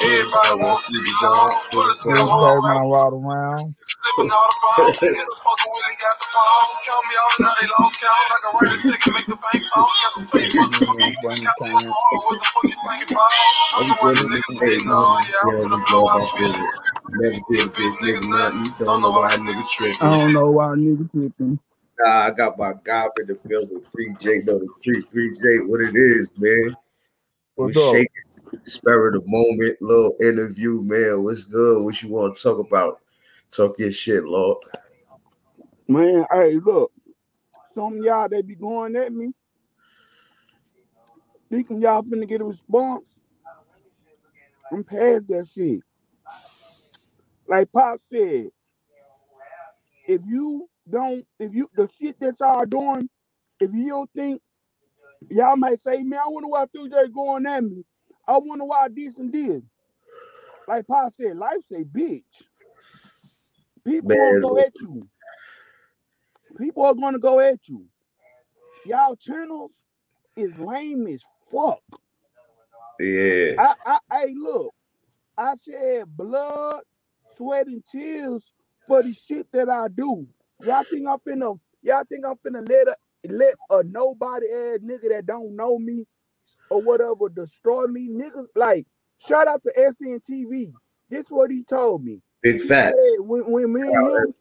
Everybody wants to be gone. Put a Just my water around. Flipping all the balls. Hit the fucker when he got the balls. Count me out, now they lost count. Like a rain ticket, make the bank fall. Got the same motherfucker. Got the same ball. What the fuck you think about? I'm the one that niggas hating on. Yeah, I'm finna blow my business. Never did a bitch nigga nothing. Don't know why niggas tripping. I don't know why niggas flipping. Nah, I got my guy in the building. 3J, no, 3, 3J, what it is, man. What's we up? shaking, spur of moment, little interview, man. What's good? What you want to talk about? Talk your shit, Lord. Man, hey, look. Some y'all they be going at me. Thinking y'all finna get a response. I'm past that shit. Like Pop said, if you don't, if you the shit that y'all doing, if you don't think y'all might say, man, I wonder why 3J going at me. I wonder why and this. Like Pa said, life's a bitch. People Man, gonna go at you. People are gonna go at you. Y'all channels is lame as fuck. Yeah. I, I, hey, look, I shed blood, sweat, and tears for the shit that I do. Y'all think I'm finna, y'all think I'm finna let a let a nobody ass nigga that don't know me or whatever destroy me? Niggas like shout out to SNTV. This what he told me. Big facts. said when, when me and him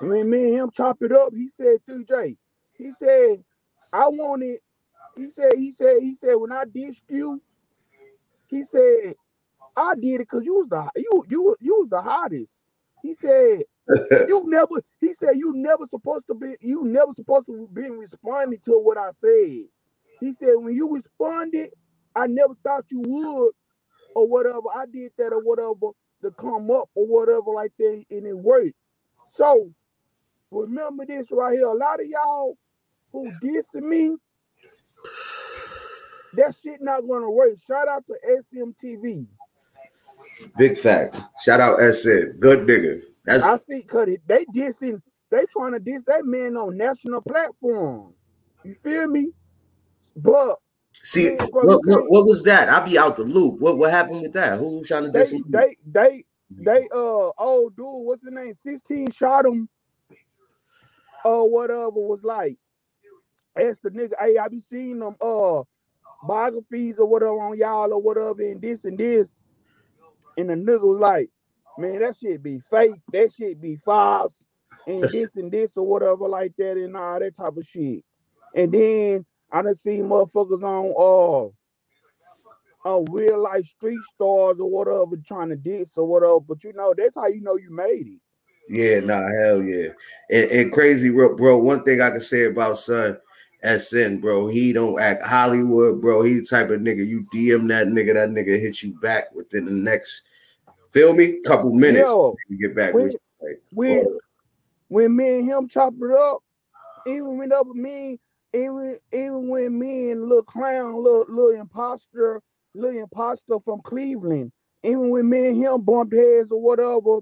when me and him chop it up, he said, 3J, he said, I wanted, he said, he said, he said, when I dished you, he said, I did it because you was the you you you was the hottest. He said, you never, he said, you never supposed to be, you never supposed to be responding to what I said. He said, when you responded, I never thought you would, or whatever. I did that or whatever to come up or whatever like that, and it worked. So remember this right here. A lot of y'all who dissing me, that shit not gonna work. Shout out to SNTV. Big facts. Shout out SN. Good nigga. That's I think cause it- they dissing, they trying to diss that man on national platform. You feel me? But see what, what, what was that? I'll be out the loop. What what happened with that? Who was trying to they they they they uh old dude, what's his name? 16 shot him or whatever was like. Ask the nigga, hey, I be seeing them uh biographies or whatever on y'all or whatever and this and this. And the nigga was like, man, that shit be fake, that shit be false, and this and this or whatever like that and all that type of shit. And then I done seen motherfuckers on uh on real life street stars or whatever trying to diss or whatever. But you know, that's how you know you made it. Yeah, nah, hell yeah. And, and crazy, bro. One thing I can say about son SN, bro, he don't act Hollywood, bro. He the type of nigga you DM that nigga, that nigga hit you back within the next, feel me, couple minutes. Yo, you get back when- with you. Like, when oh, when me and him chop it up, even when up with me, even even when me and little clown, little little imposter, little imposter from Cleveland, even when me and him bumped heads or whatever,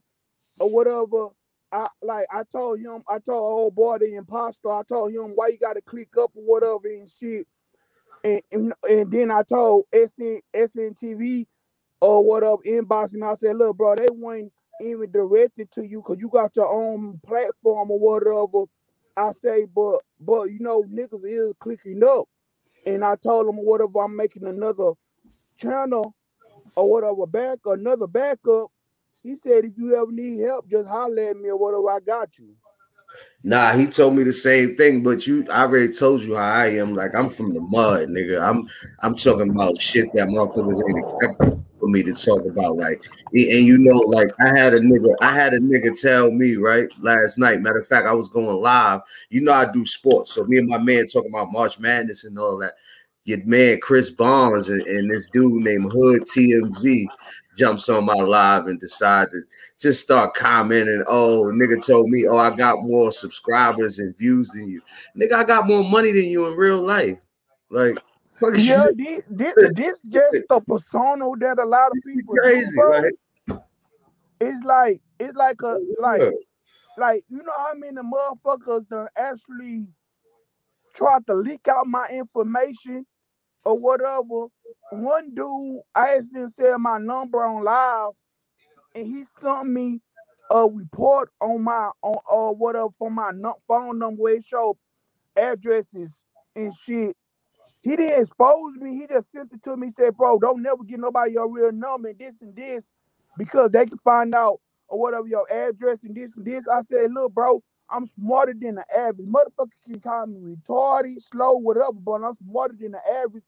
or whatever. I like I told him, I told old boy the imposter, I told him why you gotta click up or whatever and shit. And, and, and then I told SN, SNTV or whatever, inbox me. I said, look, bro, they weren't even directed to you because you got your own platform or whatever. I say, but but you know, niggas is clicking up. And I told them whatever I'm making another channel or whatever back another backup. He said if you ever need help, just holler at me or whatever. I got you. Nah, he told me the same thing, but you I already told you how I am. Like I'm from the mud, nigga. I'm I'm talking about shit that motherfuckers ain't expecting for me to talk about. Like, and you know, like I had a nigga, I had a nigga tell me right last night. Matter of fact, I was going live. You know, I do sports, so me and my man talking about March Madness and all that. Your man Chris Barnes and, and this dude named Hood TMZ jumps on my live and decide to just start commenting. Oh, nigga told me, oh, I got more subscribers and views than you. Nigga, I got more money than you in real life. Like, Yeah, this, this, this just a persona that a lot of people crazy, right? It's like it's like a like like you know how many motherfuckers done actually tried to leak out my information or whatever one dude, I asked him to my number on live, and he sent me a report on my on uh whatever for my phone number where it showed addresses and shit. He didn't expose me. He just sent it to me. He said, "Bro, don't never give nobody your real number and this and this because they can find out or whatever your address and this and this." I said, "Look, bro, I'm smarter than the average. Motherfucker can call me retarded, slow, whatever, but I'm smarter than the average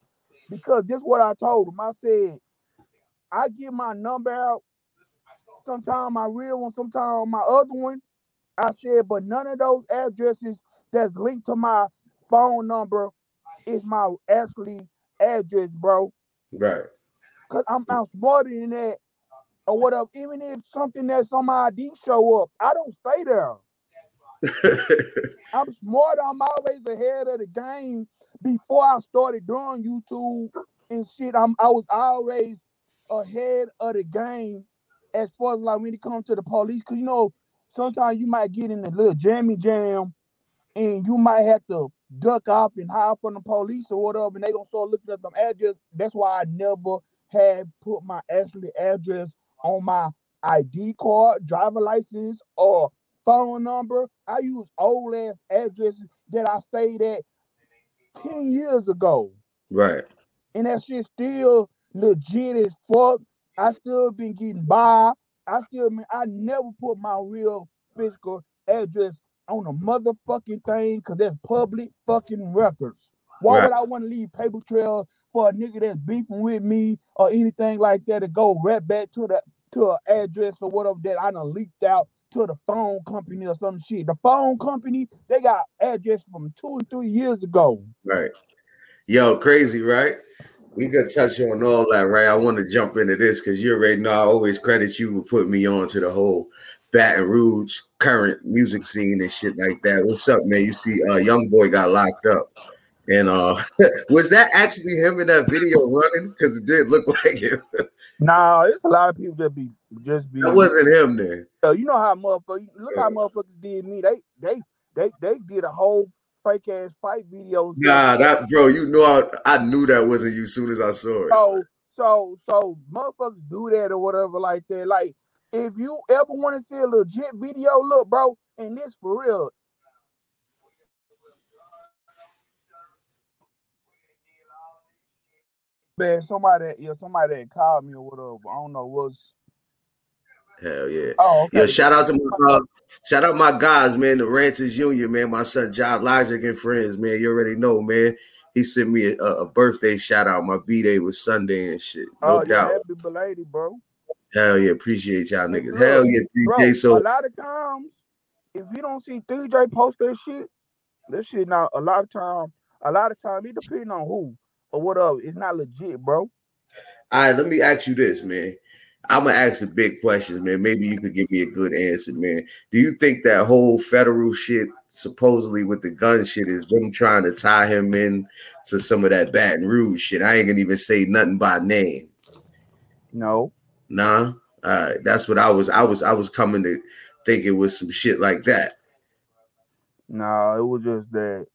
because this is what I told him. I said, I give my number out. Sometimes my real one, sometimes my other one. I said, but none of those addresses that's linked to my phone number is my actually address, bro. Right. Cause I'm, I'm smarter than that or whatever. Even if something that's on my ID show up, I don't stay there. I'm smart. I'm always ahead of the game. Before I started doing YouTube and shit, I'm I was always ahead of the game as far as like when it comes to the police. Cause you know, sometimes you might get in a little jammy jam and you might have to duck off and hide from the police or whatever, and they gonna start looking at them address. That's why I never had put my actual address on my ID card, driver license, or phone number. I use old ass addresses that I stayed at 10 years ago. Right. And that shit still legit as fuck. I still been getting by. I still mean I never put my real physical address on a motherfucking thing because that's public fucking records. Why Right. would I want to leave paper trail for a nigga that's beefing with me or anything like that to go right back to the to an address or whatever that I done leaked out to the phone company or some shit. The phone company, they got address from two or three years ago. Right. Yo, crazy, right? We could touch on all that, right? I want to jump into this because you already know I always credit you for putting me on to the whole Baton Rouge current music scene and shit like that. What's up, man? You see, uh, young boy got locked up, and uh, was that actually him in that video running? Because it did look like him. Nah, it's a lot of people that be just be That wasn't him then. Uh, you know how motherfuckers look how motherfuckers did me. They they they they did a whole fake ass fight video. and Nah, that bro, you know, I, I knew that wasn't you as soon as I saw it. so so so motherfuckers do that or whatever like that. Like if you ever want to see a legit video, look, bro, and this for real. Man, somebody yeah, somebody that called me or whatever. I don't know what's Hell yeah. oh okay. Yo, shout out to my uh, shout out my guys, man. The Ranchers Union, man. My son John Logic and friends, man. You already know, man. He sent me a, a birthday shout out. My b day was Sunday and shit. No oh yeah, doubt. happy belated, bro. Hell yeah, appreciate y'all niggas. Hell yeah, Bro, PJ. a lot of times, if you don't see 3J post that shit, that shit now a lot of time, a lot of time, it depends on who or whatever. It's not legit, bro. all right, let me ask you this, man. I'm gonna ask the big questions, man. Maybe you could give me a good answer, man. Do you think that whole federal shit, supposedly with the gun shit, is them trying to tie him in to some of that Baton Rouge shit? I ain't gonna even say nothing by name. No. Nah. All right. That's what I was. I was. I was coming to think it was some shit like that. No, it was just that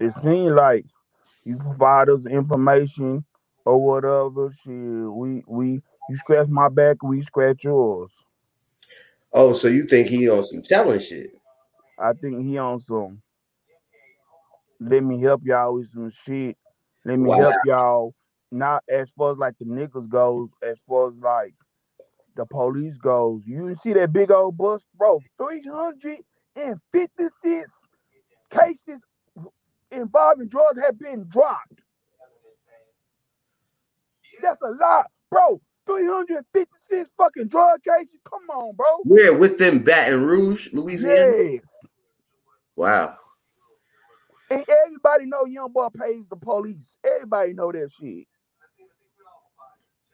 it seemed like you provide us information or whatever. Shit, we we you scratch my back, we scratch yours. Oh, so you think he on some telling shit? I think he on some. Let me help y'all with some shit. Let me Wow. help y'all. Not as far as like the niggas goes, as far as like the police goes. You see that big old bus, bro? Three hundred and fifty-six cases involving drugs have been dropped. That's a lot, bro. 356 fucking drug cases. Come on, bro. Where within Baton Rouge, Louisiana? Yes. Wow. And everybody know young boy pays the police. Everybody know that shit.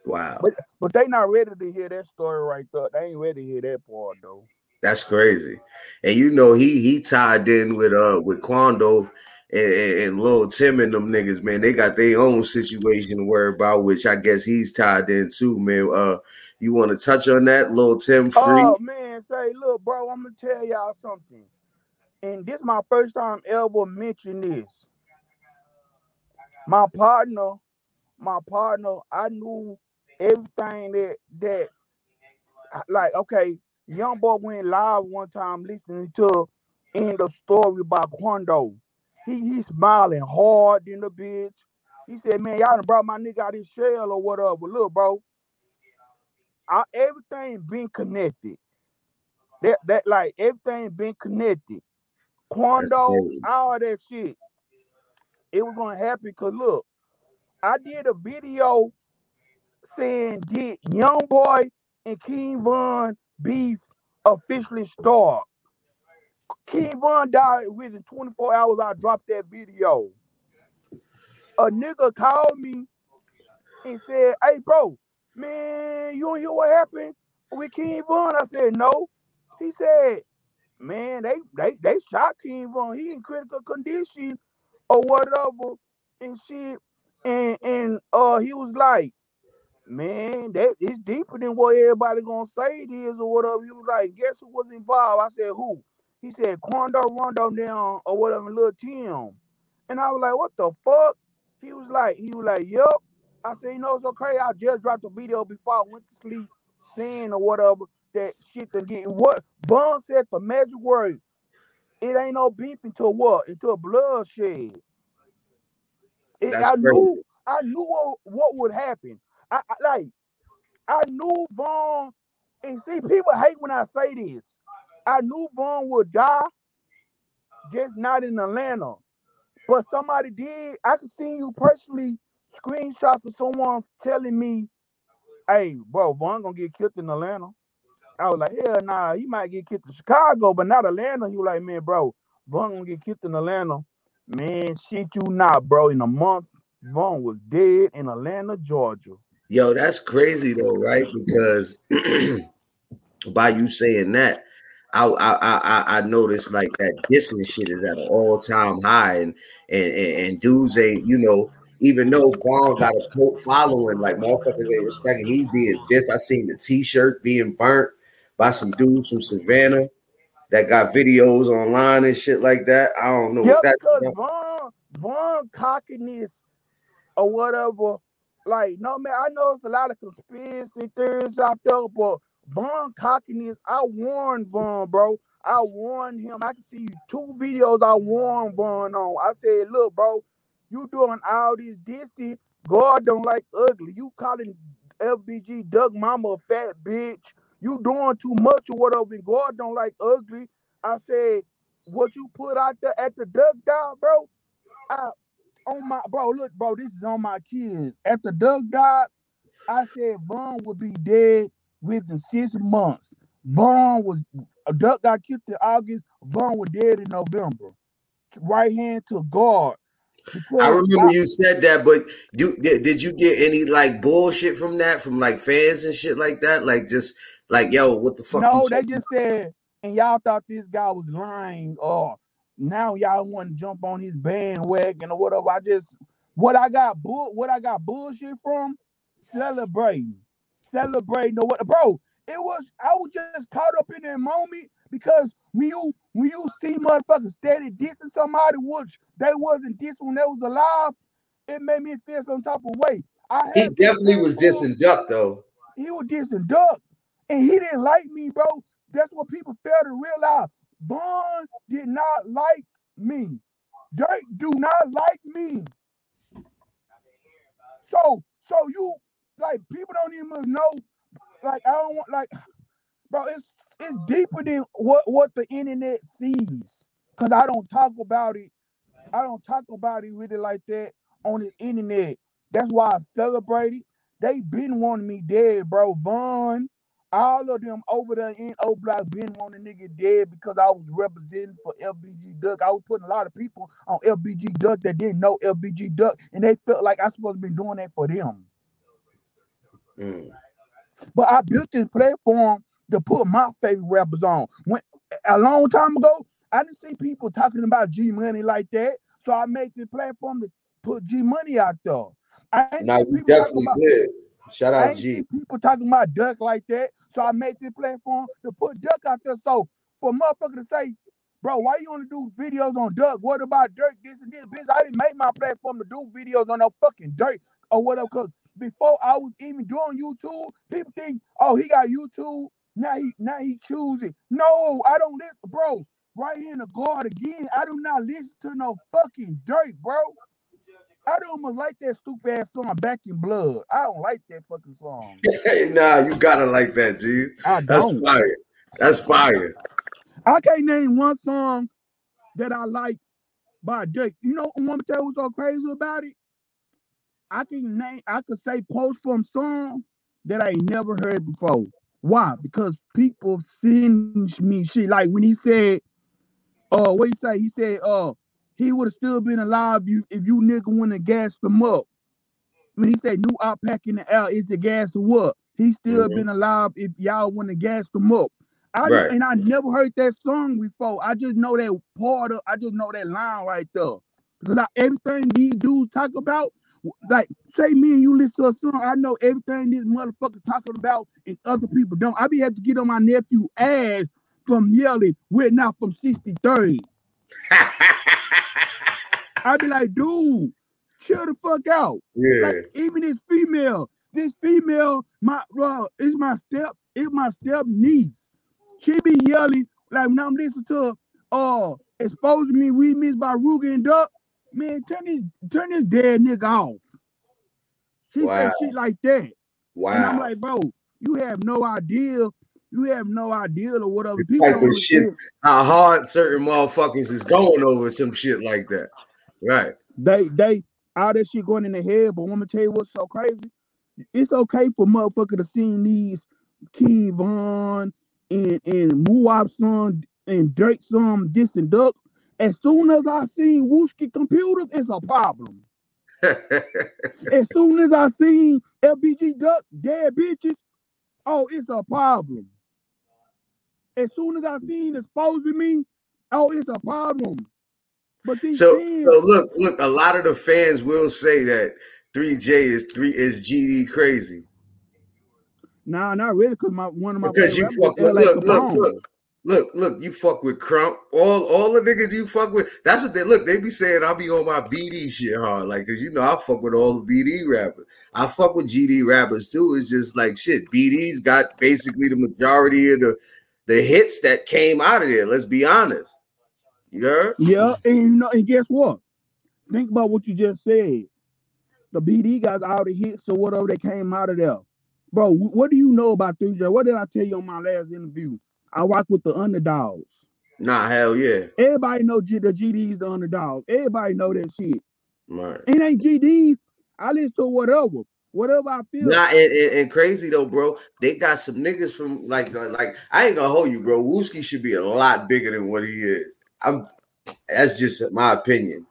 Wow. But but they not ready to hear that story right there. They ain't ready to hear that part though. That's crazy. And you know he he tied in with uh with Quando and, and, and Lil Tim and them niggas, man. They got their own situation to worry about, which I guess he's tied in too, man. Uh you want to touch on that? Lil Tim free? Oh man, say, look, bro, I'm gonna tell y'all something. And this my first time ever mentioning this. My partner my partner, I knew everything that that uh, like okay, young boy went live one time listening to end of story about Quando. He he smiling hard in the bitch. He said, man, y'all done brought my nigga out his shell or whatever. Look, bro, I, everything been connected. That that like everything been connected. Quando, all that shit. It was gonna happen because look, I did a video saying get Young Boy and King Von beef officially start. King Von died within 24 hours. I dropped that video. A nigga called me and said, "Hey, bro, man, you don't hear what happened with King Von?" I said, "No." He said, "Man, they they they shot King Von. He in critical condition or whatever and shit." And and uh, he was like, man, that is deeper than what everybody gonna say it is or whatever. He was like, guess who was involved? I said, who? He said, Quando Rondo down or whatever, little Tim. And I was like, what the fuck? He was like, he was like, yup. I said, you know, it's okay. I just dropped a video before I went to sleep saying or whatever that shit can get what Von said the magic word. It ain't no beef until what? Until bloodshed. It, I That's knew I knew what, what would happen. I, I like I knew Von and see people hate when I say this. I knew Von would die, just not in Atlanta. But somebody did. I could see you personally screenshots of someone telling me, "Hey, bro, Von gonna get killed in Atlanta." I was like, "Hell nah, he might get killed in Chicago, but not Atlanta." He was like, "Man, bro, Von gonna get killed in Atlanta." Man, shit you not, bro. In a month, Von was dead in Atlanta, Georgia. Yo, that's crazy though, right? Because by you saying that, I I I, I noticed like that dissing shit is at an all time high, and, and and and dudes ain't you know even though Von got a cult following, like motherfuckers ain't respecting. He did this. I seen the T-shirt being burnt by some dudes from Savannah that got videos online and shit like that. I don't know that's because. Von, Von cockiness or whatever. Like, no man, I know it's a lot of conspiracy theories out there, but Von cockiness, I warned Von, bro. I warned him. I can see two videos I warned Von on. I said, look, bro, you doing all this dissing. God don't like ugly. You calling FBG Duck Mama a fat bitch. You doing too much or whatever. God don't like ugly. I said, what you put out there at the duck down, bro. I on my bro, look, bro, this is on my kids. After Duck died, I said Von would be dead within six months. Von was a Duck got killed in August. Von was dead in November. Right hand to guard. Because I remember you said that, but do did, did you get any like bullshit from that from like fans and shit like that? Like just like yo, what the fuck? No, they just said, and y'all thought this guy was lying, or now y'all want to jump on his bandwagon or whatever. I just what I got bull what I got bullshit from celebrating, celebrating or what, bro. It was I was just caught up in that moment because when you when you see motherfuckers steady dissing somebody, which they wasn't dissing when they was alive, it made me feel some type of way. I He definitely was saying, "Oh, dissing Duck though. he was dissing Duck, and he didn't like me, bro. That's what people fail to realize. Von did not like me. Drake do not like me. So, so you like people don't even know. Like I don't want like, bro. It's it's deeper than what what the internet sees. Cause I don't talk about it. I don't talk about it really like that on the internet. That's why I celebrate it. They been wanting me dead, bro. Von, all of them over there in O Block been wanting nigga dead because I was representing for FBG Duck. I was putting a lot of people on FBG Duck that didn't know FBG Duck, and they felt like I supposed to be doing that for them. Mm. But I built this platform to put my favorite rappers on. When a long time ago, I didn't see people talking about G Money like that. So I made this platform to put G Money out there. I ain't Now you definitely about did. Shout out G. people talking about Duck like that. So I made this platform to put Duck out there. So for motherfucker to say, bro, why you only do videos on Duck? What about Durk? This and this, bitch. I didn't make my platform to do videos on no fucking Durk or whatever. Cause before I was even doing YouTube, people think, oh, he got YouTube. Now he now he choosing. No, I don't listen, bro. Right here in the guard again. I do not listen to no fucking Durk, bro. I don't even like that stupid ass song Back in Blood. I don't like that fucking song. nah, you gotta like that, G. I That's don't. fire. That's fire. I can't name one song that I like by Drake. You know, I want to tell you what's so crazy about it? I can name, I could say quotes from songs that I ain't never heard before. Why? Because people send me shit. Like when he said, uh, what he say? He said, uh, he would have still been alive if you, if you nigga wouldn't have gassed him up. When he said new outpack in the air, is the gas or what? He still Mhm. been alive if y'all wouldn't have gassed him up. I Right. and I never heard that song before. I just know that part of I just know that line right there. Because I, everything these dudes talk about, like say me and you listen to a song, I know everything this motherfucker talking about and other people don't. I be have to get on my nephew ass from yelling, we're not from 63rd. I be like, dude, chill the fuck out. yeah. Like even this female, this female, my uh, is my step, is my step niece. She be yelling like when I'm listening to uh exposing me we miss by Ruger and Duck. Man, turn this turn this dead nigga off. She Wow. said shit like that. Wow. And I'm like, bro, you have no idea. You have no idea or whatever. The People type of shit-. How hard certain motherfuckers is going over some shit like that. Right. They they all that shit going in the head, but me to tell you what's so crazy? It's okay for motherfucker to see these Kevon and and Muab son and Drake son this and duck. As soon as I seen Wooski computers, it's a problem. As soon as I seen FBG duck dead bitches, oh, it's a problem. As soon as I seen exposing me, oh, it's a problem. But these so, fans- so look, look, a lot of the fans will say that 3J is three is GD crazy. Nah, not really, because my one of my Because you fuck with look, look, look, look, look, you fuck with Crump. All all the niggas you fuck with, that's what they look. They be saying I'll be on my BD shit hard. Like, cause you know, I fuck with all the BD rappers. I fuck with GD rappers too. It's just like shit. BD's got basically the majority of the the hits that came out of there. Let's be honest. You heard? Yeah, and you know, and guess what? Think about what you just said. The BD guys all the hits or whatever that came out of there. Bro, what do you know about 3J? What did I tell you on my last interview? I rock with the underdogs. Nah, hell yeah. Everybody know G- the GD's the underdog. Everybody know that shit. Right. It ain't GD. I listen to whatever. Whatever I feel. Nah, and, and, and crazy though, bro. They got some niggas from like uh, like I ain't gonna hold you, bro. Wooski should be a lot bigger than what he is. I'm that's just my opinion.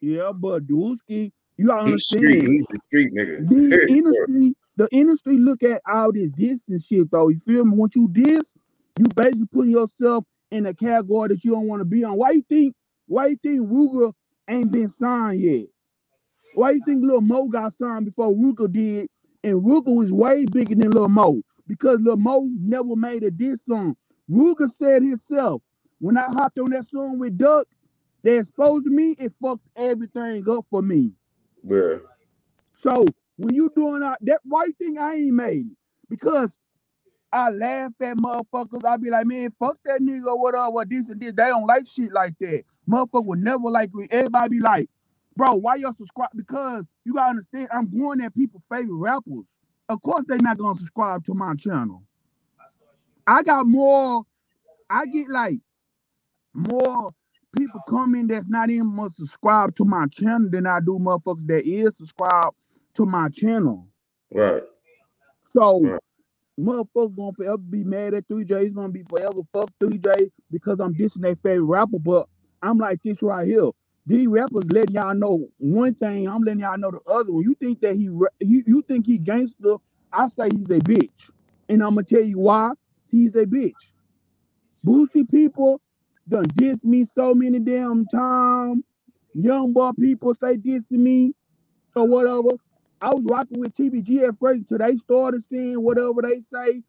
Yeah, but Dusky, you gotta He's street, understand. he's a street nigga. The industry, the industry look at all this diss and shit though. You feel me? Once you diss, you basically put yourself in a category that you don't want to be on. Why you think why you think Ruger ain't been signed yet? Why you think Lil Mo got signed before Ruka did? And Ruka was way bigger than Lil Mo because Lil Mo never made a diss song. Ruka said himself, when I hopped on that song with Duck, they exposed me, it fucked everything up for me. Bro. So when you doing that, that why you think I ain't made it? Because I laugh at motherfuckers. I be like, man, fuck that nigga whatever, this and this. They don't like shit like that. Motherfucker would never like me. Everybody be like, bro, why y'all subscribe? Because you gotta understand, I'm going at people's favorite rappers. Of course, they're not gonna subscribe to my channel. I got more, I get like more people coming that's not even gonna subscribe to my channel than I do motherfuckers that is subscribed to my channel. Right. So Right. motherfuckers gonna forever be mad at 3J. He's gonna be forever fuck 3J because I'm dissing their favorite rapper. But I'm like this right here. These rappers letting y'all know one thing, I'm letting y'all know the other one. You think that he you, you think he gangster, I say he's a bitch. And I'm gonna tell you why he's a bitch. Boosie people done diss me so many damn times. Young boy people say dissing me or whatever. I was rocking with TBG at first until they started saying whatever they say.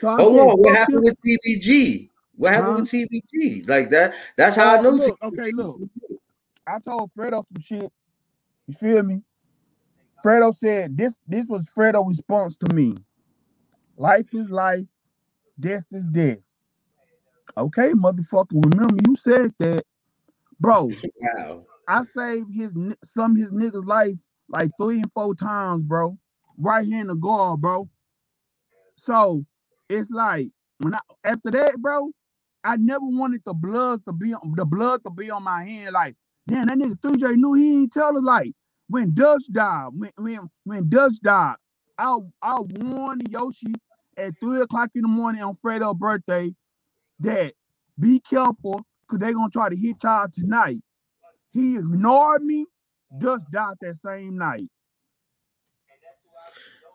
So I Hold said, on, what happened with TBG? What happened Huh? with TBG? Like that. That's how I Oh, know. look, okay, look. I told Fredo some shit. You feel me? Fredo said this this was Fredo response to me. Life is life, death is death. Okay, motherfucker. Remember you said that, bro. Wow. I saved his some of his niggas' life like three and four times, bro. Right here in the guard, bro. So it's like when I after that, bro, I never wanted the blood to be on the blood to be on my hand. Like, damn, that nigga 3J knew he ain't tell us like when Dust died, when when when Dutch died, I I warned Yoshi at three o'clock in the morning on Fredo's birthday that be careful because they gonna try to hit y'all tonight. He ignored me. Dust died that same night.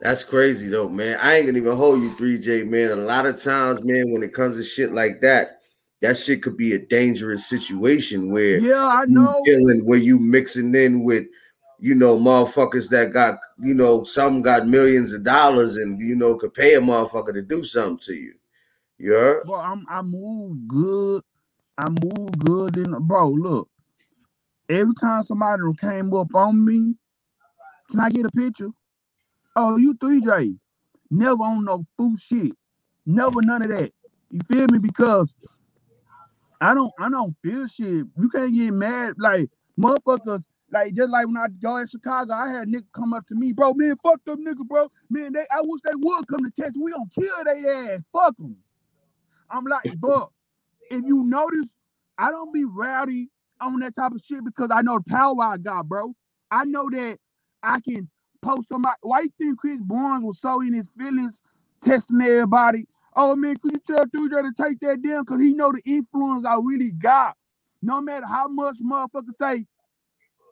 That's crazy though, man. I ain't gonna even hold you 3J, man. A lot of times, man, when it comes to shit like that, that shit could be a dangerous situation where Yeah, I know. dealing where you mixing in with you know motherfuckers that got you know some got millions of dollars and you know could pay a motherfucker to do something to you. Heard? Bro, I'm I move good. I move good in bro. Look, every time somebody came up on me, can I get a picture? Oh, you 3J. Never on no food shit. Never none of that. You feel me? Because I don't I don't feel shit. You can't get mad like motherfuckers. Like just like when I go in Chicago, I had niggas come up to me, bro. Man, fuck them niggas, bro. Man, they I wish they would come to Texas. We don't kill their ass. Fuck them. I'm like, bro, if you notice, I don't be rowdy on that type of shit because I know the power I got, bro. I know that I can post somebody. Why you think Chris Barnes was so in his feelings, testing everybody? Oh man, could you tell Dude to take that down? Cause he know the influence I really got. No matter how much motherfuckers say,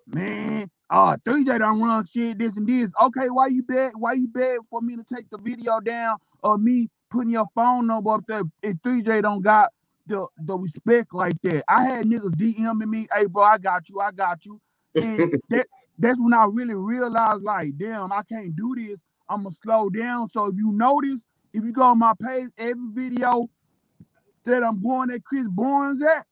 man, uh, 3J don't run shit, this and this. Okay, why you beg? Why you beg for me to take the video down or me putting your phone number up there if 3J don't got the, the respect like that? I had niggas DMing me, hey bro, I got you, I got you. And that that's when I really realized, like, damn, I can't do this. I'm gonna slow down. So if you notice, if you go on my page, every video that I'm going at Chris Barnes at,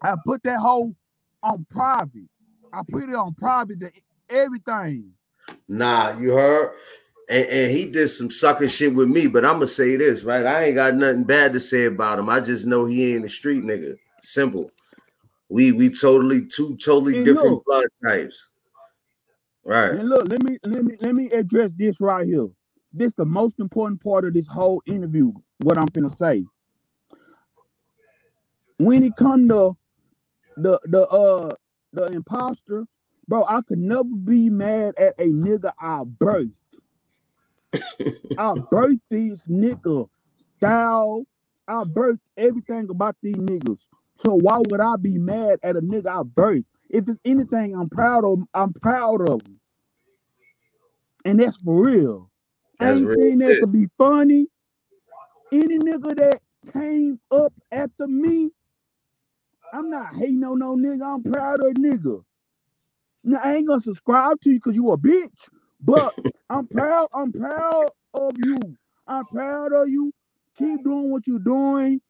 I put that whole on private. I put it on private to everything. Nah, you heard? And, and he did some sucker shit with me, but I'm gonna say this, right? I ain't got nothing bad to say about him. I just know he ain't a street nigga. Simple. We we totally two totally And different look. blood types. Right. And look, let me let me let me address this right here. This the most important part of this whole interview. What I'm gonna say. When it come to the the uh the imposter, bro, I could never be mad at a nigga I birthed. I birthed these nigga style. I birthed everything about these niggas. So why would I be mad at a nigga I birthed? If it's anything I'm proud of, I'm proud of him. And that's for real. I ain't saying that to be funny. Any nigga that came up after me, I'm not hating on no nigga. I'm proud of nigga. Now I ain't gonna subscribe to you because you a bitch, but I'm proud. I'm proud of you. I'm proud of you. Keep doing what you're doing,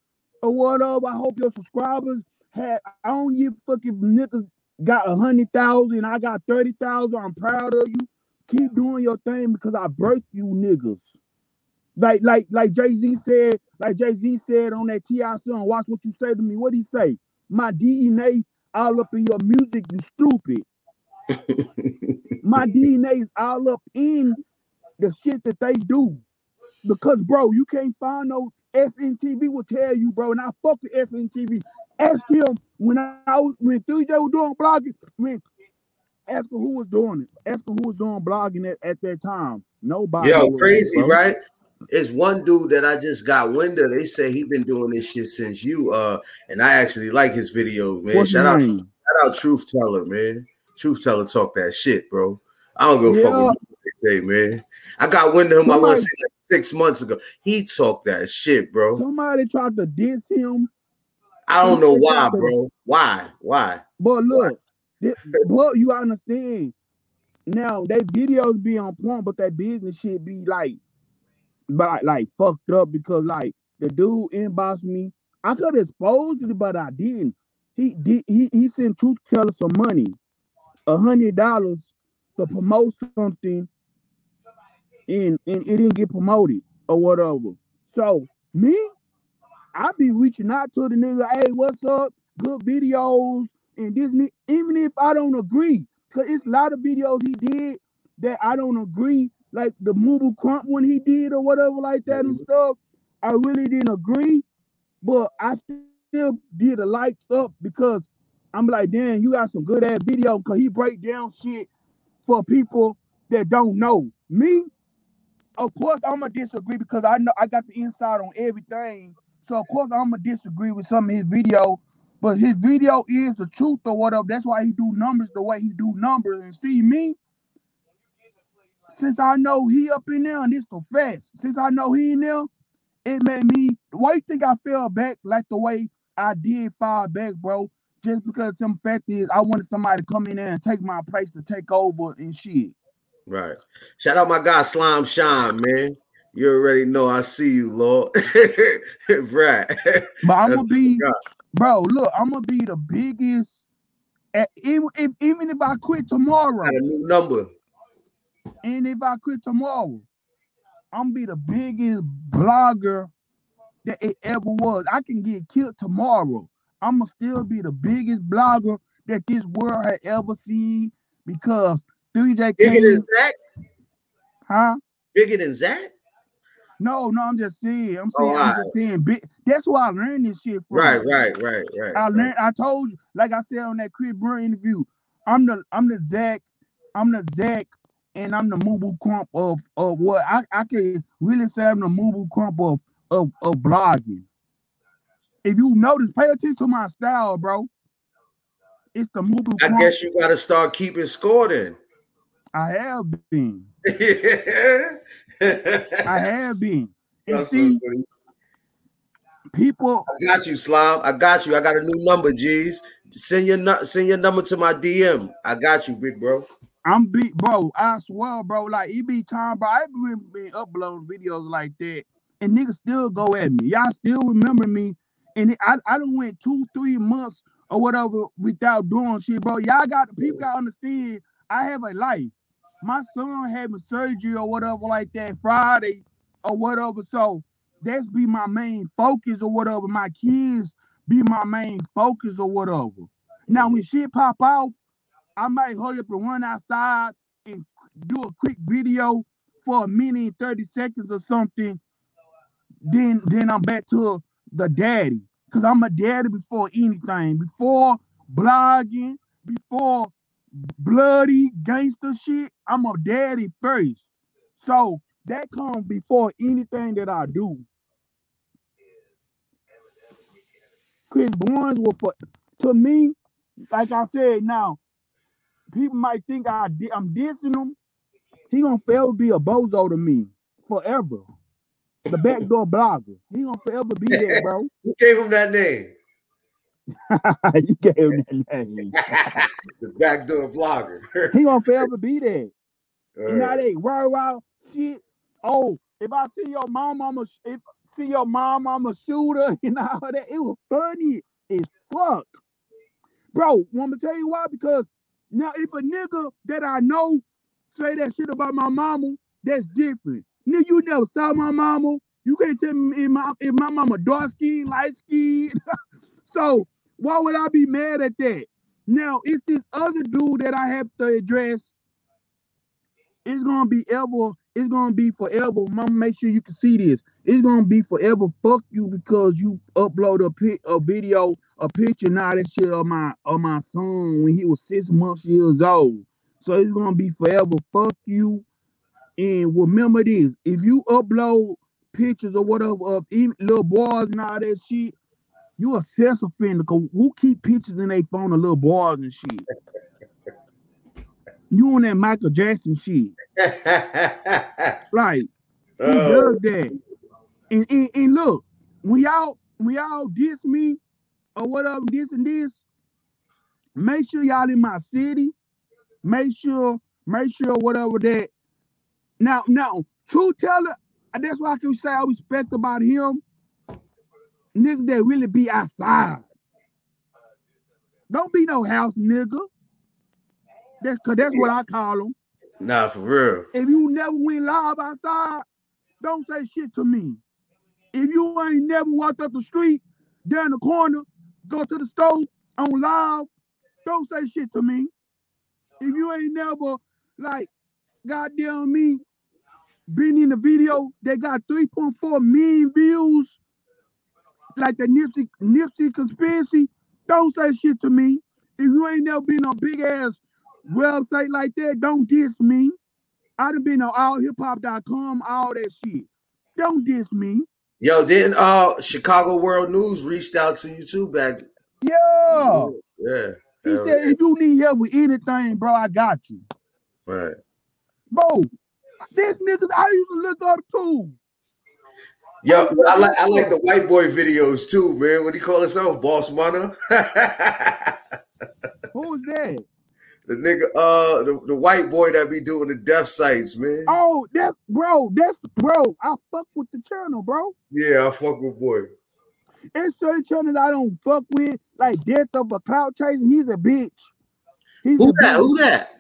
or whatever. I hope your subscribers had. I don't give a fuck if niggas got a hundred thousand. I got thirty thousand. I'm proud of you. Keep doing your thing because I birthed you niggas. Like like like Jay Z said, like Jay Z said on that T.I. song. Watch what you say to me. What he say? My DNA all up in your music. You stupid. My DNA is all up in the shit that they do. Because, bro, you can't find no SNTV will tell you, bro, and I fuck with SNTV. Ask him when I was when 3J was doing blogging, when ask who was doing it. Ask who was doing blogging at, at that time. Nobody. Yo, crazy, bro. right? It's one dude that I just got wind of. They say he been doing this shit since you uh and I actually like his video, man. What's Shout out name? shout out Truth Teller, man. Truth Teller talk that shit, bro. I don't give a fuck Yeah. what they say, man. I got wind of him, I want to say like six months ago. He talked that shit, bro. Somebody tried to diss him, I don't know why, somebody- bro. Why? Why? but look, thi- but you understand. Now they videos be on point, but that business shit be like, like, like fucked up because like the dude inboxed me. I could have exposed it, but I didn't. He did he he sent Truth Teller some money, a hundred dollars to promote something, and, and it didn't get promoted or whatever. So me, I be reaching out to the nigga, hey, what's up? Good videos and Disney, even if I don't agree, because it's a lot of videos he did that I don't agree, like the Mubu Crump one he did or whatever like that and mm-hmm. stuff. I really didn't agree, but I still did the likes up because I'm like, damn, you got some good ass video because he break down shit for people that don't know. Me, of course, I'm gonna disagree because I know I got the inside on everything. So of course I'm gonna disagree with some of his video, but his video is the truth or whatever. That's why he do numbers the way he do numbers. And see me, since I know he up in there and this the fast, since I know he in there, it made me. Why you think I fell back like the way I did fall back, bro? Just because some fact is I wanted somebody to come in there and take my place to take over and shit. Right. Shout out my guy Slime Shine, man. You already know I see you, Lord. right. But I'm gonna be, bro. Look, I'm gonna be the biggest. Even if, even if I quit tomorrow, Got a new number. And if I quit tomorrow, I'm gonna be the biggest blogger that it ever was. I can get killed tomorrow. I'm gonna still be the biggest blogger that this world had ever seen because 3J Bigger than Zach? Huh? Bigger than Zach? No, no, I'm just saying. I'm oh, saying, oh, I'm just saying. That's why I learned this shit from. Right, right, right, right. I learned. I told you, like I said on that Chris Brown interview, I'm the, I'm the Zach, I'm the Zach, and I'm the Mubu Crump of, of what I, I can really say I'm the Mubu Crump of, of, of blogging. If you notice, pay attention to my style, bro. It's the Mubu. I guess you got to start keeping score then. I have been. I have been. And see, people. I got you, Slime. I got you. I got a new number, G's. Send your send your number to my DM. I got you, big bro. I'm big, bro. I swear, bro. Like it be time, bro. I've been, been uploading videos like that, and niggas still go at me. Y'all still remember me, and it, I I don't went two, three months or whatever without doing shit, bro. Y'all got the people got to understand. I have a life my son having surgery or whatever like that Friday or whatever. So that's be my main focus or whatever. My kids be my main focus or whatever. Now when shit pop out, I might hurry up and run outside and do a quick video for a minute 30 seconds or something. Then then I'm back to the daddy. Cause I'm a daddy before anything, before blogging, before bloody gangster shit, I'm a daddy first. So that comes before anything that I do. Chris Barnes will for to me, like I said now, people might think I I'm dissing him. He gonna forever be a bozo to me forever. The backdoor blogger. He gonna forever be there, bro. Who gave him that name? you gave him that name. the backdoor vlogger. he gonna forever be there. All you know they worry about shit. Oh, if I see your mom, I'm a if see your mom, I'm a shooter. You know that it was funny as fuck, bro. Want me to tell you why? Because now if a nigga that I know say that shit about my mama, that's different. Nigga, you never saw my mama. You can't tell me if my if my mama dark skin, light skin. so why would I be mad at that? Now, it's this other dude that I have to address. It's gonna be ever, it's gonna be forever. Mama, make sure you can see this. It's gonna be forever. Fuck you because you upload a pic, a video, a picture now that shit of my of my son when he was six months years old. So it's gonna be forever. Fuck you. And remember this: if you upload pictures or whatever of little boys and all that shit, you a sex offender. Who keep pictures in their phone of little boys and shit? you on that Michael Jackson shit. right. Who oh. does that? And, and, and look, when y'all when y'all diss me or whatever, this and this, make sure y'all in my city. Make sure, make sure whatever that. Now, now, true teller, that's why I can say I respect about him niggas that really be outside. Don't be no house nigga. That's cause that's what I call them. Nah, for real. If you never went live outside, don't say shit to me. If you ain't never walked up the street, down the corner, go to the store on live, don't say shit to me. If you ain't never like goddamn me been in the video that got 3.4 million views, like the Nipsey Nipsey conspiracy, don't say shit to me. If you ain't never been on big ass website like that, don't diss me. I done been on allhiphop.com, all that shit. Don't diss me. Yo, didn't uh Chicago World News reached out to you too back? Yeah. Yeah. He said, if you need help with anything, bro, I got you. Right. Bro, this niggas I used to look up to. Yo, I like I like the white boy videos too, man. What do you call himself? Boss Mana? Who is that? the nigga, uh, the, the white boy that be doing the death sites, man. Oh, that's bro, that's bro. I fuck with the channel, bro. Yeah, I fuck with boy. There's certain channels I don't fuck with, like Death of a Cloud Chaser. He's a bitch. He's Who a that? bitch. Who that?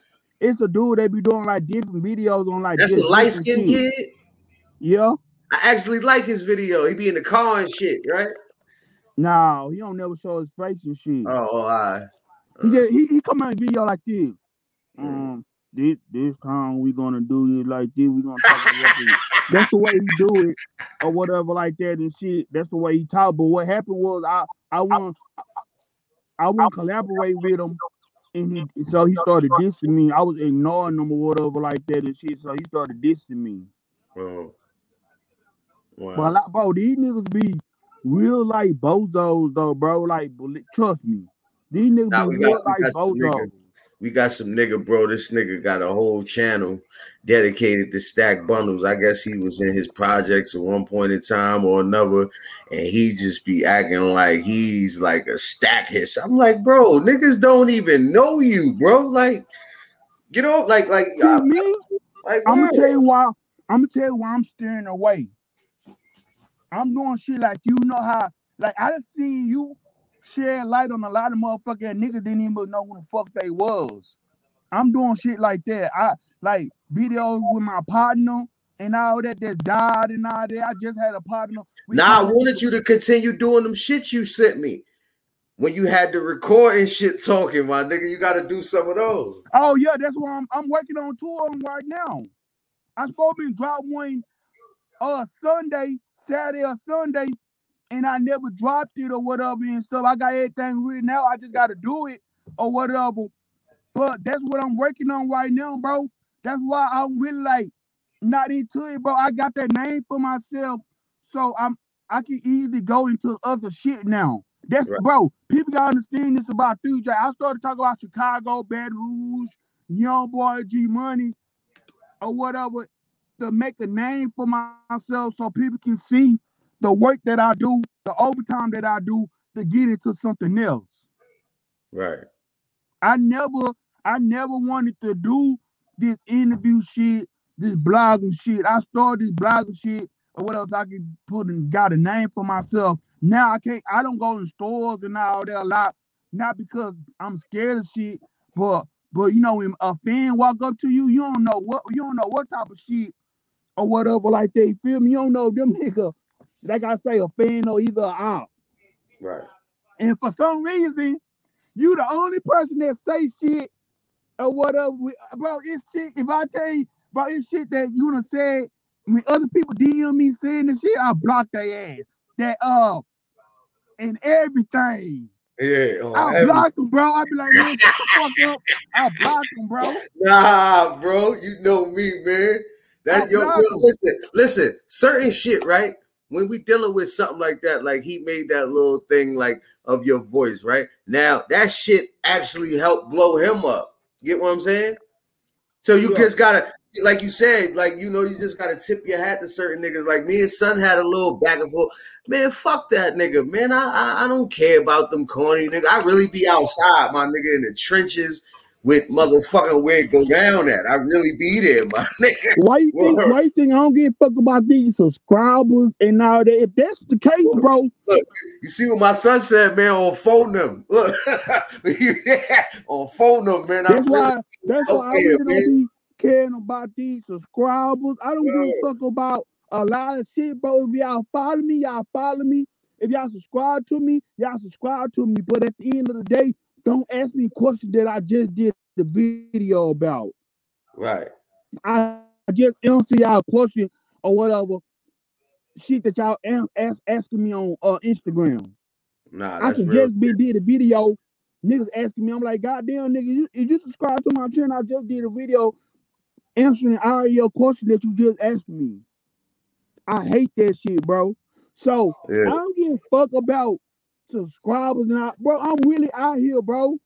It's a dude that be doing like different videos on like That's a light skinned kid. Yeah. I actually like his video. He be in the car and shit, right? No, he don't never show his face and shit. Oh, oh I. He just, he, he come out in video like this. Mm. Um, this this time we gonna do it like this. We gonna talk about it. That's the way he do it, or whatever like that and shit. That's the way he talk. But what happened was I I want I want collaborate with him, and he so he started dissing me. I was ignoring him or whatever like that and shit. So he started dissing me. Oh. Wow. But like, bro, these niggas be real like bozos though, bro. Like, trust me, these niggas Nah, be we real got, like got some nigga. bozos. We got some nigga, bro. This nigga got a whole channel dedicated to stack bundles. I guess he was in his projects at one point in time or another, and he just be acting like he's like a stack hit. I'm like, bro, niggas don't even know you, bro. Like, get off, like, like, See uh, me? like, I'm gonna tell you why. I'm gonna tell you why I'm steering away. I'm doing shit like you know how, like I done seen you share light on a lot of motherfucking niggas didn't even know who the fuck they was. I'm doing shit like that. I like videos with my partner and all that that died and all that. I just had a partner. We Nah, I wanted you to continue doing them shit you sent me when you had to record and shit talking, my nigga. You got to do some of those. Oh yeah, that's why I'm I'm working on two of them right now. I'm supposed to drop one uh Sunday, Saturday or Sunday, and I never dropped it or whatever and stuff. I got everything written out. I just gotta do it or whatever. But that's what I'm working on right now, bro. That's why I'm really like not into it, bro. I got that name for myself, so I'm I can easily go into other shit now. That's Right. bro. People gotta understand this about 3J. I started talking about Chicago, Baton Rouge, Young Boy, G Money, or whatever, to make a name for myself so people can see the work that I do, the overtime that I do to get into something else. Right. I never, I never wanted to do this interview shit, this blogging shit. I started this blogging shit, or what else I could put and got a name for myself. Now I can't, I don't go in stores and all that a lot, not because I'm scared of shit, but but you know, when a fan walk up to you, you don't know what you don't know what type of shit or whatever like they feel me. You don't know them nigga, like I say, a fan or either out. Right. And for some reason, you the only person that say shit or whatever. Bro, it's shit. If I tell you, bro, it's shit that you done said when other people DM me saying this shit, I block their ass. That uh and everything. Yeah. oh, I every- block them, bro. I be like, man, shut the fuck up. I block them, bro. Nah, bro, you know me, man. That yo, yo, listen, listen, certain shit, right? When we dealing with something like that, like he made that little thing like of your voice, right? Now that shit actually helped blow him up. Get what I'm saying? So you Yeah. just gotta, like you said, like you know, you just gotta tip your hat to certain niggas. Like me and son had a little back and forth. Man, fuck that nigga, man. I, I I don't care about them corny nigga. I really be outside, my nigga, in the trenches with motherfucking where it go down at. I really be there, my nigga. Why you think? Word. Why you think I don't give a fuck about these subscribers and all that? If that's the case, bro, Look, You see what my son said, man, on phone them. Look, on phone them, man. that's I'm why. really That's why I really don't be caring about these subscribers. I don't give a fuck about a lot of shit, bro. If y'all follow me, y'all follow me. If y'all subscribe to me, y'all subscribe to me. But at the end of the day, don't ask me questions that I just did the video about. right. I just answer y'all question or whatever shit that y'all am- ask, asking me on uh, Instagram. Nah, I that's could real. just be did a video. Niggas asking me, I'm like, goddamn nigga, you, if you subscribe to my channel, I just did a video answering all your questions that you just asked me. I hate that shit, bro. So I Yeah. don't give a fuck about subscribers and I, bro. I'm really out here, bro.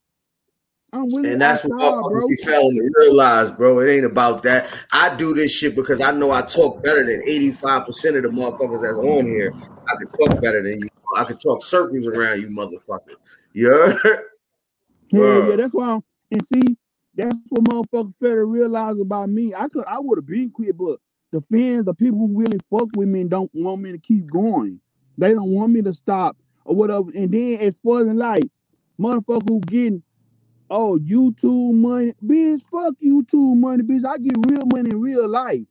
I'm really And that's what motherfuckers be failing to realize, bro. It ain't about that. I do this shit because I know I talk better than 85% of the motherfuckers that's on here. I can talk better than you. I can talk circles around you, motherfucker. Yeah. Word. yeah, that's why. I'm, and see, that's what motherfuckers fail to realize about me. I could, I would have been quit, but the fans, the people who really fuck with me, don't want me to keep going. They don't want me to stop or whatever. And then as far as like motherfucker who getting oh YouTube money, bitch, fuck YouTube money, bitch. I get real money in real life.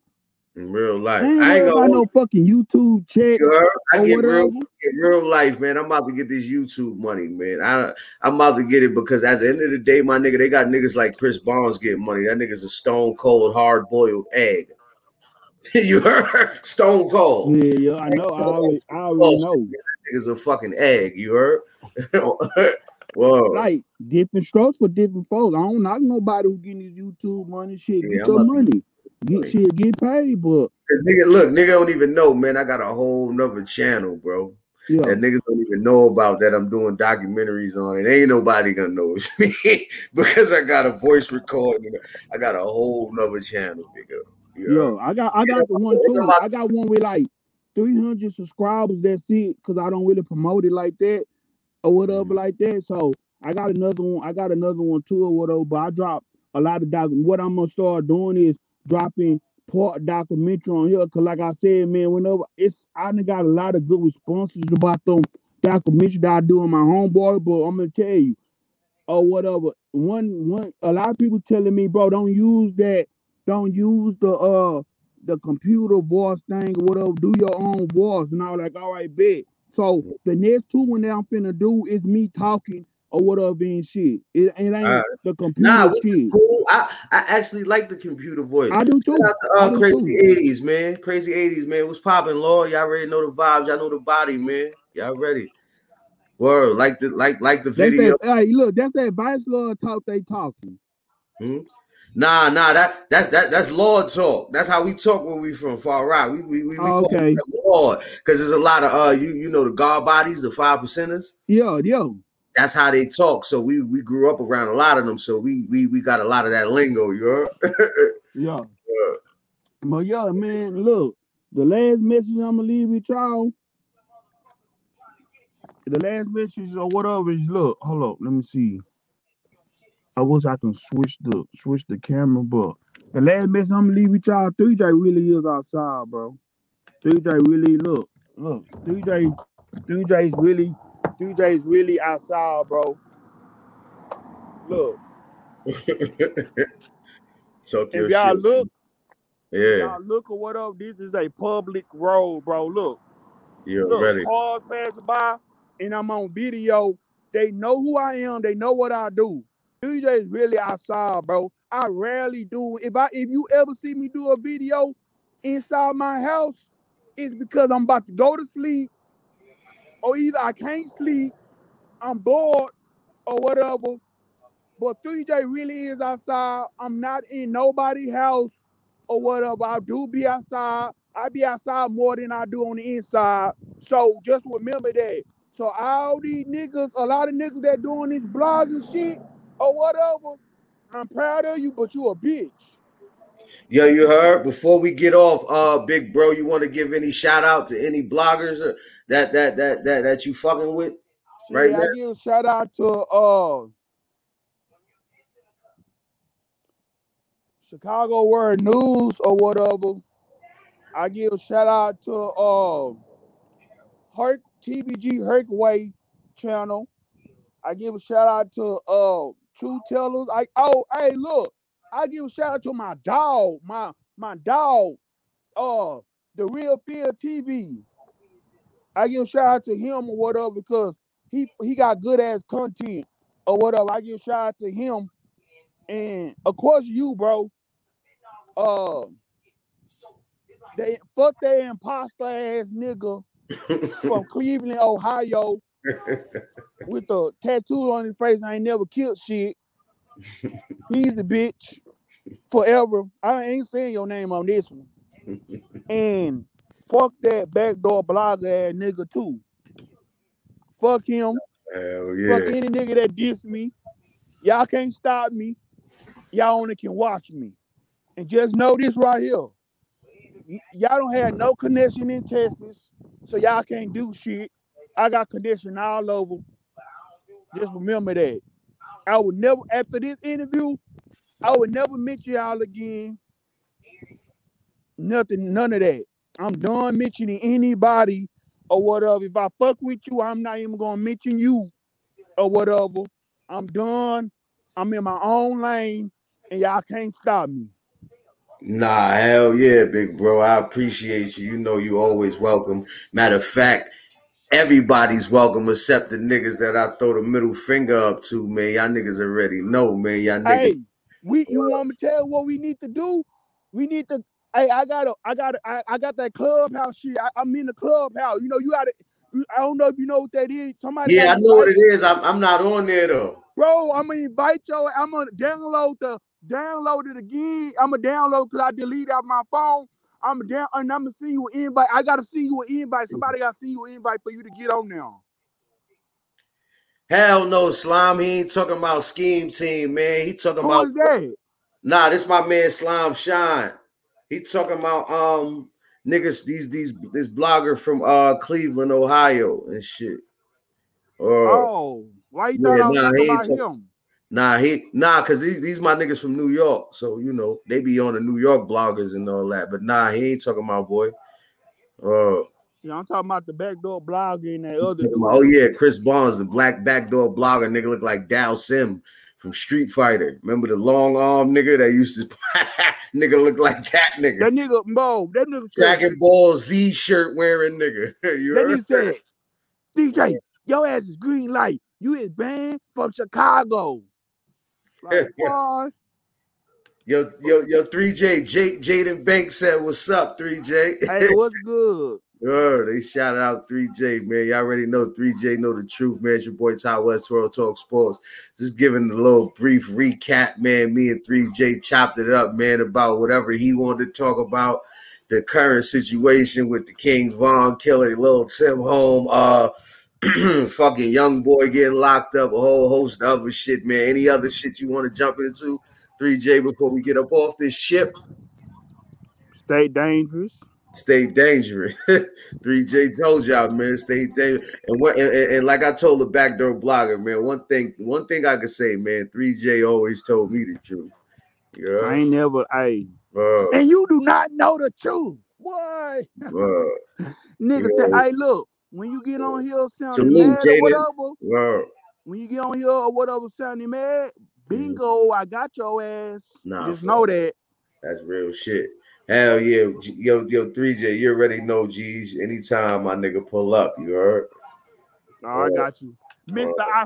In real life. I ain't I ain't gonna no fucking YouTube check heard? I get whatever. real get real life, man. I'm about to get this YouTube money, man. I I'm about to get it because at the end of the day, my nigga, they got niggas like Chris Barnes getting money. That nigga's a stone cold, hard boiled egg. you heard? Stone cold. Yeah, yeah, I know. I already, I already know. Nigga's a fucking egg. You heard? Whoa. like different strokes for different folks. I don't knock nobody who getting this YouTube money. Shit, Yeah, get I'm your money. Get shit, get paid. But Cause nigga, look, nigga don't even know, man. I got a whole nother channel, bro. yeah, That niggas don't even know about that I'm doing documentaries on it. Ain't nobody gonna know it's me because I got a voice recording. I got a whole nother channel, nigga. Know? yo, I got I got the one too. I got one with like 300 subscribers. That's it, cause I don't really promote it like that or whatever Mhm. like that. So I got another one. I got another one too or whatever. But I drop a lot of doc. What I'm gonna start doing is dropping part documentary on here. Cause like I said, man, whenever it's I done got a lot of good responses about them documentary that I do on my homeboy. But I'm gonna tell you, or whatever. One one a lot of people telling me, bro, don't use that, don't use the uh the computer voice thing or whatever, do your own voice. And I was like, all right, bet. So the next two one that I'm finna do is me talking or whatever and shit. It, it ain't the computer Nah, shit. cool. I, I actually like the computer voice. I do too. Shout out to, I uh, crazy too. 80s, man. Crazy 80s, man. What's popping, Lord? Y'all already know the vibes. Y'all know the body, man. Y'all ready? Word, like the like like the That's video. that, hey, look, that's that vice lord talk they talking. Nah, nah, that that's that that's Lord talk. That's how we talk when we from far right. We we we, we Oh, call okay. Lord because there's a lot of uh you you know the God bodies, the five percenters. Yeah, yeah. That's how they talk. So we we grew up around a lot of them. So we we we got a lot of that lingo. You heard? Yeah. But yeah, man, look, the last message I'm gonna leave with y'all. The last message or whatever is look, hold up, let me see. I wish I can switch the switch the camera, but the last message I'm gonna leave with y'all, 3J really is outside, bro. 3J really look, look, 3J, 3J is really, 3J is really outside, bro. Look, Talk if y'all shit. look, Yeah, y'all look or whatever, this is a public road, bro. Look. Look, ready. cars passing by and I'm on video. They know who I am. They know what I do. DJ is really outside, bro. I rarely do. If I if you ever see me do a video inside my house, it's because I'm about to go to sleep, or either I can't sleep, I'm bored, or whatever. But 3J really is outside. I'm not in nobody's house or whatever. I do be outside. I be outside more than I do on the inside. So just remember that. So all these niggas, a lot of niggas that doing this blogs and shit or whatever, I'm proud of you, but you a bitch. Yo, you heard? Before we get off, uh, big bro, you want to give any shout out to any bloggers or that that that that that you fucking with? Right Shit, I give a shout out to uh Chicago Word News or whatever. I give a shout out to uh Herc TBG Hercway channel. I give a shout out to uh True Tellers. I oh hey look, I give a shout out to my dog, my my dog, uh the real field TV. I give a shout out to him or whatever because he he got good ass content or whatever. I give a shout out to him. And of course you, bro. Uh they fuck that imposter ass nigga from Cleveland, Ohio, with the tattoo on his face. I ain't never killed shit. He's a bitch forever. I ain't saying your name on this one. And fuck that backdoor blogger ass nigga too. Fuck him. Hell Fuck any nigga that diss me. Y'all can't stop me. Y'all only can watch me. And just know this right here. Y'all don't have no connection in Texas, so y'all can't do shit. I got connection all over. Just remember that. I would never, after this interview, I would never mention y'all again. Nothing, none of that. I'm done mentioning anybody or whatever. If I fuck with you, I'm not even gonna mention you or whatever. I'm done. I'm in my own lane, and y'all can't stop me. Nah, hell yeah, big bro. I appreciate you. You know you always welcome. Matter of fact, everybody's welcome except the niggas that I throw the middle finger up to, man. Y'all niggas already know, man. Y'all niggas. Hey, we you want me to tell what we need to do? We need to. Hey, I got to I got to I, I got that clubhouse shit. I, I'm in the clubhouse. You know, you got to. I don't know if you know what that is. Somebody. yeah, I know what it is. I'm, I'm not on there though. Bro, I'm gonna invite you. I'm gonna download the download it again. I'm gonna download because I deleted out my phone. I'm down and I'm gonna see you an invite. I gotta see you an invite. Somebody gotta see you an invite for you to get on now. Hell no, Slime. He ain't talking about scheme team, man. He talking Who about that? Nah, this my man Slime Shine. He talking about um niggas, these these this blogger from uh Cleveland, Ohio and shit. Uh, Oh, why you thought Yeah, nah, talking he ain't about talk- him? Nah, he nah, cause these these my niggas from New York. So you know, they be on the New York bloggers and all that. But nah, he ain't talking about boy. Uh Yeah, I'm talking about the backdoor blogger and that other oh yeah, Chris Barnes, the black backdoor blogger, nigga look like Dhalsim from Street Fighter. Remember the long arm nigga that used to nigga look like that nigga. That nigga, Mo, that nigga said, Dragon Ball Z shirt wearing nigga. you that nigga said, DJ, your ass is green light. You is banned from Chicago. Like, Yo, yo, yo, 3J, J, Jaden Banks said, What's up, 3J? hey, what's good? Oh, they shouted out 3J, man. Y'all already know 3J know the truth, man. It's your boy Ty West Twirl Talk Sports. Just giving a little brief recap, man. Me and 3J chopped it up, man, about whatever he wanted to talk about. The current situation with the King Von killer, Lil Tim Home, uh, fucking young boy getting locked up, a whole host of other shit, man. Any other shit you want to jump into, 3J, before we get up off this ship? Stay dangerous. Stay dangerous. 3J told y'all, man, stay dangerous. And what and, and- and like I told the backdoor blogger, man, one thing, one thing I could say, man, 3J always told me the truth. Yeah. I ain't never, I Uh, And you do not know the truth. Why? uh, Nigga said, hey, look, when you get on here sounding Salute, mad or whatever, uh, when you get on here or whatever sounding mad, bingo, I got your ass. Nah, Just know that. that's real shit. Hell yeah, yo, yo, 3J, you already know, G's. Anytime my nigga pull up, you heard? Oh, I got you. Mr. I